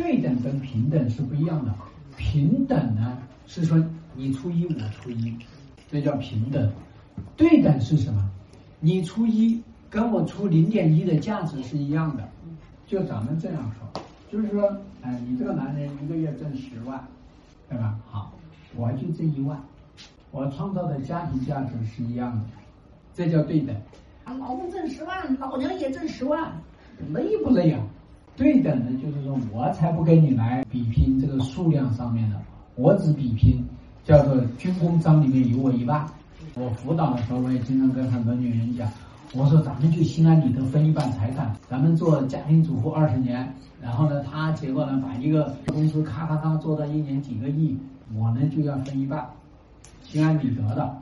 对等跟平等是不一样的。平等呢是说你出一我出一，这叫平等。对等是什么？你出一跟我出零点一的价值是一样的。就咱们这样说，就是说，哎，你这个男人一个月挣十万，对吧？好，我就挣一万，我创造的家庭价值是一样的，这叫对等。啊，老公挣十万，老娘也挣十万，累不累啊？对等的，就是说我才不跟你来比拼这个数量上面的，我只比拼叫做军功章里面有我一半。我辅导的时候，我也经常跟很多女人讲，我说咱们就心安理得分一半财产，咱们做家庭主妇二十年，然后呢，他结果呢把一个公司咔咔咔做到一年几个亿，我呢就要分一半，心安理得的。